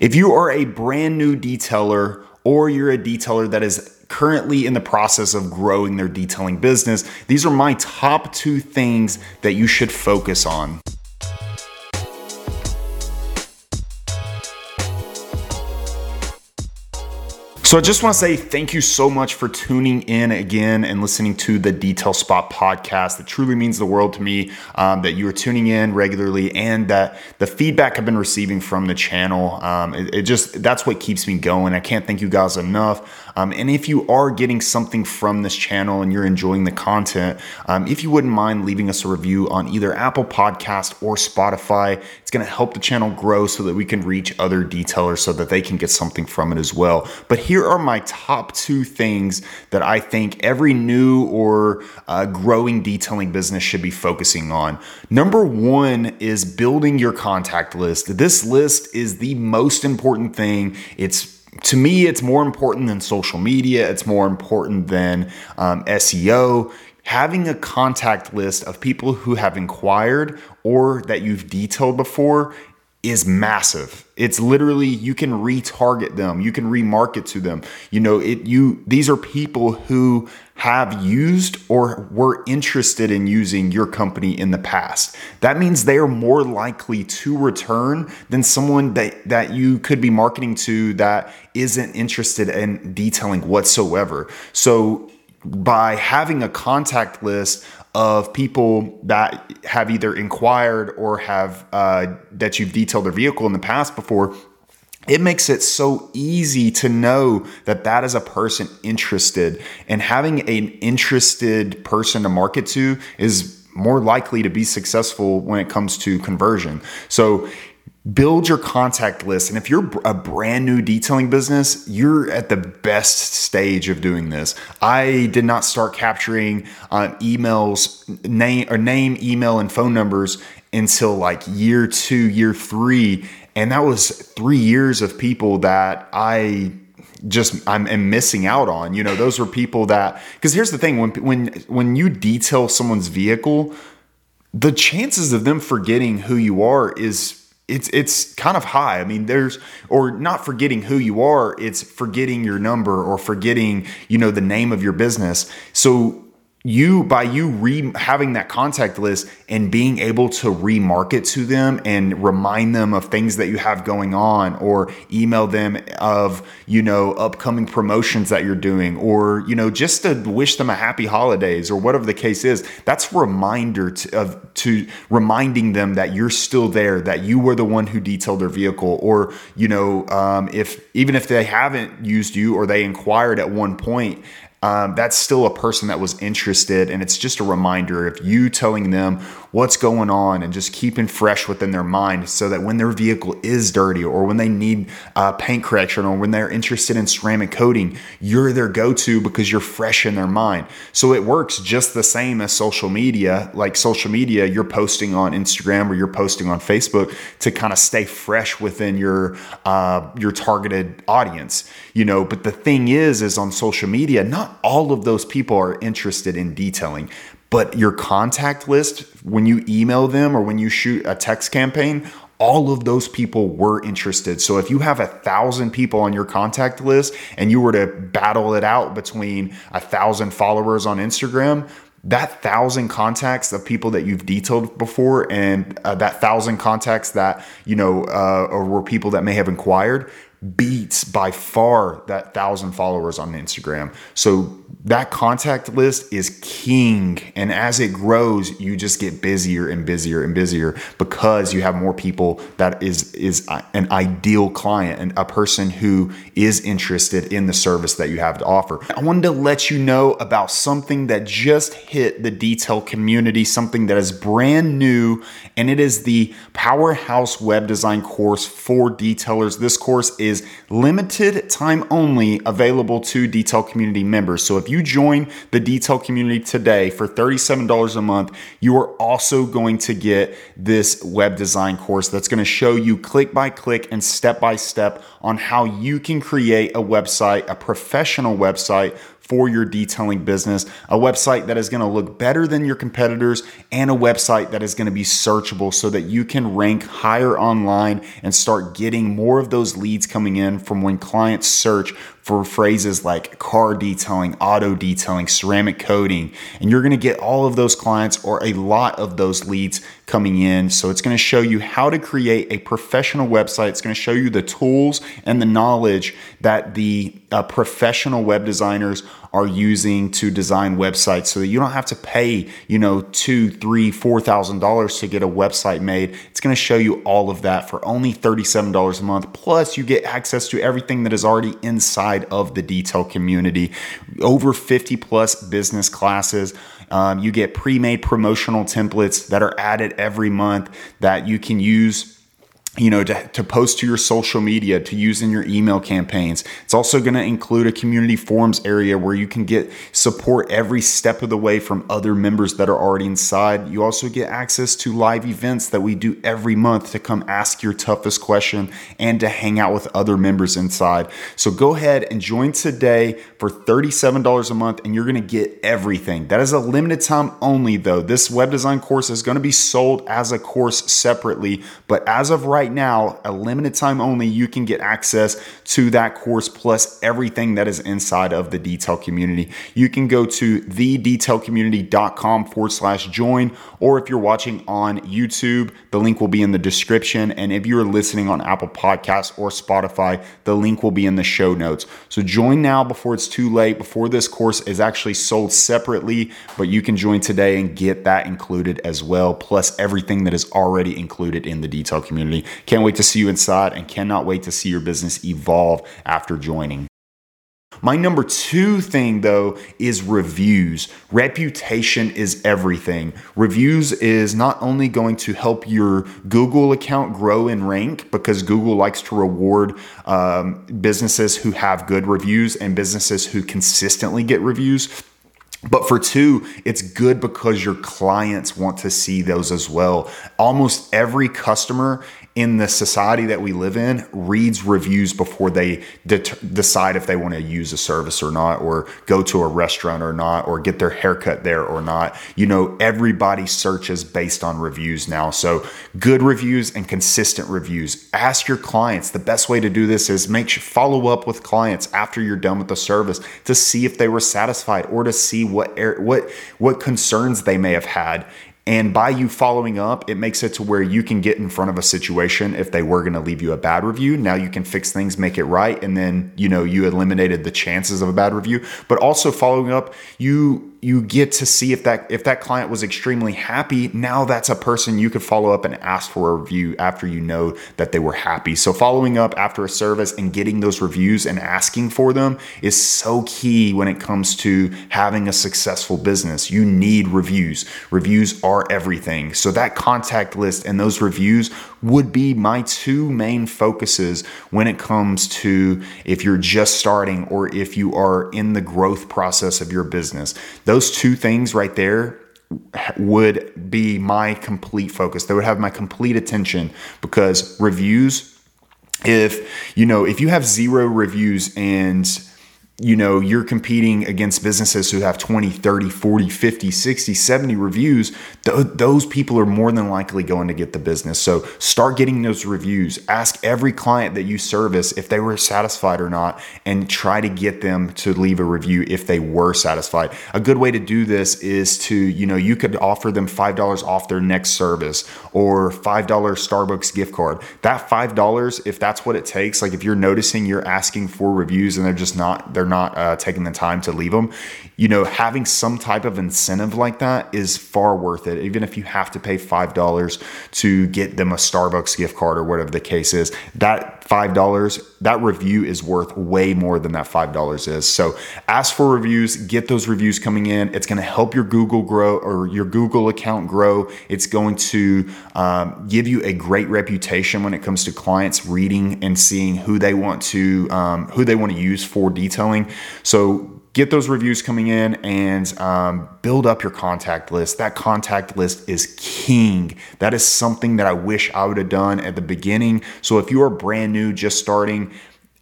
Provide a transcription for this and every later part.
If you are a brand new detailer or you're a detailer that is currently in the process of growing their detailing business, these are my top two things that you should focus on. So I just want to say thank you so much for tuning in again and listening to the Detail Spot podcast. It truly means the world to me um, that you are tuning in regularly and that the feedback I've been receiving from the channel. Um, it, it, just that's what keeps me going. I can't thank you guys enough. Um, and if you are getting something from this channel and you're enjoying the content, um, if you wouldn't mind leaving us a review on either Apple Podcast or Spotify, it's going to help the channel grow so that we can reach other detailers so that they can get something from it as well. But here are my top two things that I think every new or uh, growing detailing business should be focusing on. Number one is building your contact list. This list is the most important thing. It's to me, it's more important than social media. It's more important than um, SEO. Having a contact list of people who have inquired or that you've detailed before is massive. It's literally you can retarget them, you can remarket to them. You know, it you these are people who have used or were interested in using your company in the past. That means they are more likely to return than someone that that you could be marketing to that isn't interested in detailing whatsoever. So by having a contact list of people that have either inquired or have uh, that you've detailed their vehicle in the past before it makes it so easy to know that that is a person interested. And having an interested person to market to is more likely to be successful when it comes to conversion. So build your contact list. And if you're a brand new detailing business, you're at the best stage of doing this. I did not start capturing uh, emails, name or name, email, and phone numbers until like year two, year three. And that was three years of people that I just I'm, I'm missing out on. You know, those were people that because here's the thing when when when you detail someone's vehicle, the chances of them forgetting who you are is it's it's kind of high. I mean, there's or not forgetting who you are, it's forgetting your number or forgetting, you know, the name of your business. So you by you re having that contact list and being able to remarket to them and remind them of things that you have going on or email them of you know upcoming promotions that you're doing or you know just to wish them a happy holidays or whatever the case is that's reminder to, of to reminding them that you're still there that you were the one who detailed their vehicle or you know um, if even if they haven't used you or they inquired at one point um, that's still a person that was interested. And it's just a reminder of you telling them what's going on and just keeping fresh within their mind so that when their vehicle is dirty or when they need uh, paint correction or when they're interested in ceramic coating, you're their go to because you're fresh in their mind. So it works just the same as social media. Like social media, you're posting on Instagram or you're posting on Facebook to kind of stay fresh within your uh, your targeted audience, you know. But the thing is, is on social media, not all of those people are interested in detailing but your contact list, when you email them or when you shoot a text campaign, all of those people were interested. So if you have a thousand people on your contact list and you were to battle it out between a thousand followers on Instagram, that thousand contacts of people that you've detailed before and uh, that thousand contacts that you know uh, were people that may have inquired beats by far that thousand followers on Instagram. So that contact list is king. And as it grows, you just get busier and busier and busier because you have more people that is is an ideal client and a person who is interested in the service that you have to offer. I wanted to let you know about something that just hit the detail community, something that is brand new, and it is the Powerhouse Web Design course for detailers. This course is limited time only available to detail community members. So if you join the detail community today for $37 a month, you are also going to get this web design course that's going to show you click by click and step by step on how you can create a website, a professional website for your detailing business, a website that is going to look better than your competitors, and a website that is going to be searchable so that you can rank higher online and start getting more of those leads coming in from when clients search for phrases like car detailing, auto detailing, ceramic coating. And you're gonna get all of those clients or a lot of those leads coming in. So it's gonna show you how to create a professional website. It's gonna show you the tools and the knowledge that the uh, professional web designers are using to design websites so that you don't have to pay, you know, two, three, four thousand dollars to get a website made. It's going to show you all of that for only $37 a month. Plus, you get access to everything that is already inside of the detail community. Over 50 plus business classes. Um, you get pre-made promotional templates that are added every month that you can use you know, to, to post to your social media, to use in your email campaigns. It's also going to include a community forums area where you can get support every step of the way from other members that are already inside. You also get access to live events that we do every month to come ask your toughest question and to hang out with other members inside. So go ahead and join today for $37 a month and you're going to get everything. That is a limited time only though. This web design course is going to be sold as a course separately, but as of right right now, a limited time only, you can get access to that course plus everything that is inside of the detail community. You can go to thedetailcommunity.com forward slash join, or if you're watching on YouTube, the link will be in the description. And if you're listening on Apple Podcasts or Spotify, the link will be in the show notes. So join now before it's too late, before this course is actually sold separately, but you can join today and get that included as well, plus everything that is already included in the detail community. Can't wait to see you inside and cannot wait to see your business evolve after joining. My number two thing, though, is reviews. Reputation is everything. Reviews is not only going to help your Google account grow and rank because Google likes to reward um, businesses who have good reviews and businesses who consistently get reviews but for two, it's good because your clients want to see those as well. Almost every customer in the society that we live in reads reviews before they det- decide if they want to use a service or not, or go to a restaurant or not, or get their haircut there or not. You know, everybody searches based on reviews now. So, good reviews and consistent reviews. Ask your clients. The best way to do this is make sure follow up with clients after you're done with the service to see if they were satisfied or to see what what what concerns they may have had and by you following up, it makes it to where you can get in front of a situation if they were going to leave you a bad review. Now you can fix things, make it right, and then, you know, you eliminated the chances of a bad review. But also following up, you you get to see if that if that client was extremely happy now that's a person you could follow up and ask for a review after you know that they were happy. So following up after a service and getting those reviews and asking for them is so key when it comes to having a successful business. You need reviews. Reviews are everything. So that contact list and those reviews would be my two main focuses when it comes to if you're just starting or if you are in the growth process of your business. Those two things right there would be my complete focus. They would have my complete attention because reviews if you know if you have zero reviews and you know you're competing against businesses who have 20 30 40 50 60 70 reviews th- those people are more than likely going to get the business. So start getting those reviews. Ask every client that you service if they were satisfied or not and try to get them to leave a review if they were satisfied. A good way to do this is to you know you could offer them $5 off their next service or $5 starbucks gift card. That $5 if that's what it takes like if you're noticing you're asking for reviews and they're just not they're they're not uh, taking the time to leave them, you know, having some type of incentive like that is far worth it. Even if you have to pay $5 to get them a Starbucks gift card or whatever the case is, that $5, that review is worth way more than that $5 is. So ask for reviews, get those reviews coming in. It's going to help your Google grow or your Google account grow. It's going to um, give you a great reputation when it comes to clients reading and seeing who they want to, um, who they want to use for detailing so get those reviews coming in and um, build up your contact list. That contact list is king. That is something that I wish I would have done at the beginning. So if you are brand new, just starting,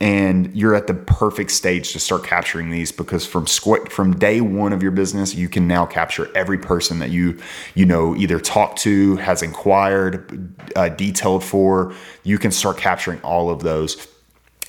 and you're at the perfect stage to start capturing these because from squ- from day one of your business you can now capture every person that you you know either talked to has inquired uh, detailed for you can start capturing all of those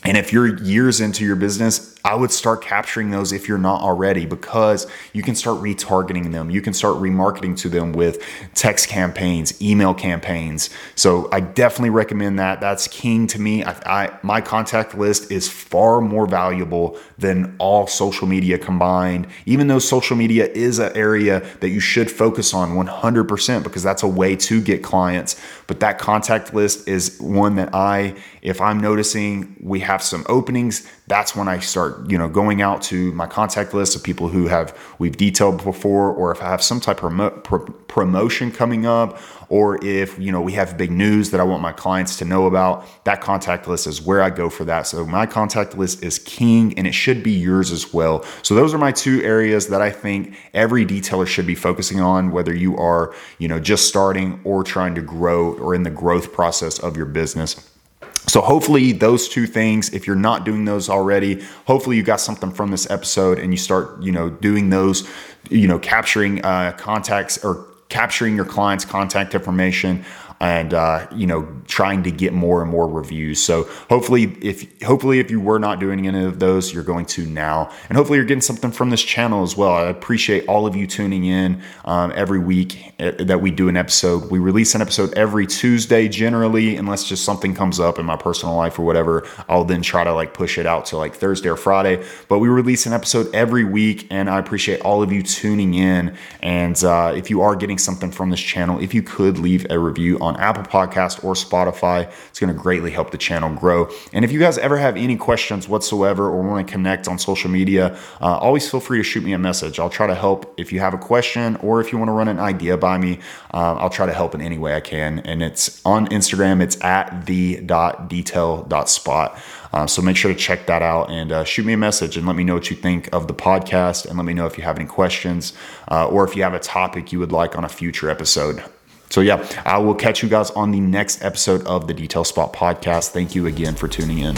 and if you're years into your business I would start capturing those if you're not already because you can start retargeting them. You can start remarketing to them with text campaigns, email campaigns. So I definitely recommend that. That's king to me. I, I, my contact list is far more valuable than all social media combined, even though social media is an area that you should focus on 100% because that's a way to get clients. But that contact list is one that I, if I'm noticing we have some openings, that's when I start, you know, going out to my contact list of people who have we've detailed before, or if I have some type of pro- promotion coming up, or if you know we have big news that I want my clients to know about. That contact list is where I go for that. So my contact list is king, and it should be yours as well. So those are my two areas that I think every detailer should be focusing on, whether you are, you know, just starting or trying to grow or in the growth process of your business. So hopefully those two things, if you're not doing those already, hopefully you got something from this episode and you start, you know, doing those, you know, capturing uh, contacts or capturing your client's contact information and uh, you know trying to get more and more reviews. So hopefully, if hopefully if you were not doing any of those, you're going to now, and hopefully you're getting something from this channel as well. I appreciate all of you tuning in um, every week eh, that we do an episode. We release an episode every Tuesday generally, unless just something comes up in my personal life or whatever. I'll then try to like push it out to like Thursday or Friday. But we release an episode every week, and I appreciate all of you tuning in. And uh, if you are getting something from this channel, if you could leave a review on Apple Podcast or Spotify. It's going to greatly help the channel grow. And if you guys ever have any questions whatsoever or want to connect on social media, uh, always feel free to shoot me a message. I'll try to help if you have a question or if you want to run an idea by me. Uh, I'll try to help in any way I can. And it's on Instagram. It's at the dot detail dot spot. Uh, so make sure to check that out and uh, shoot me a message and let me know what you think of the podcast and let me know if you have any questions uh, or if you have a topic you would like on a future episode. So, yeah, I will catch you guys on the next episode of the Detail Spot podcast. Thank you again for tuning in.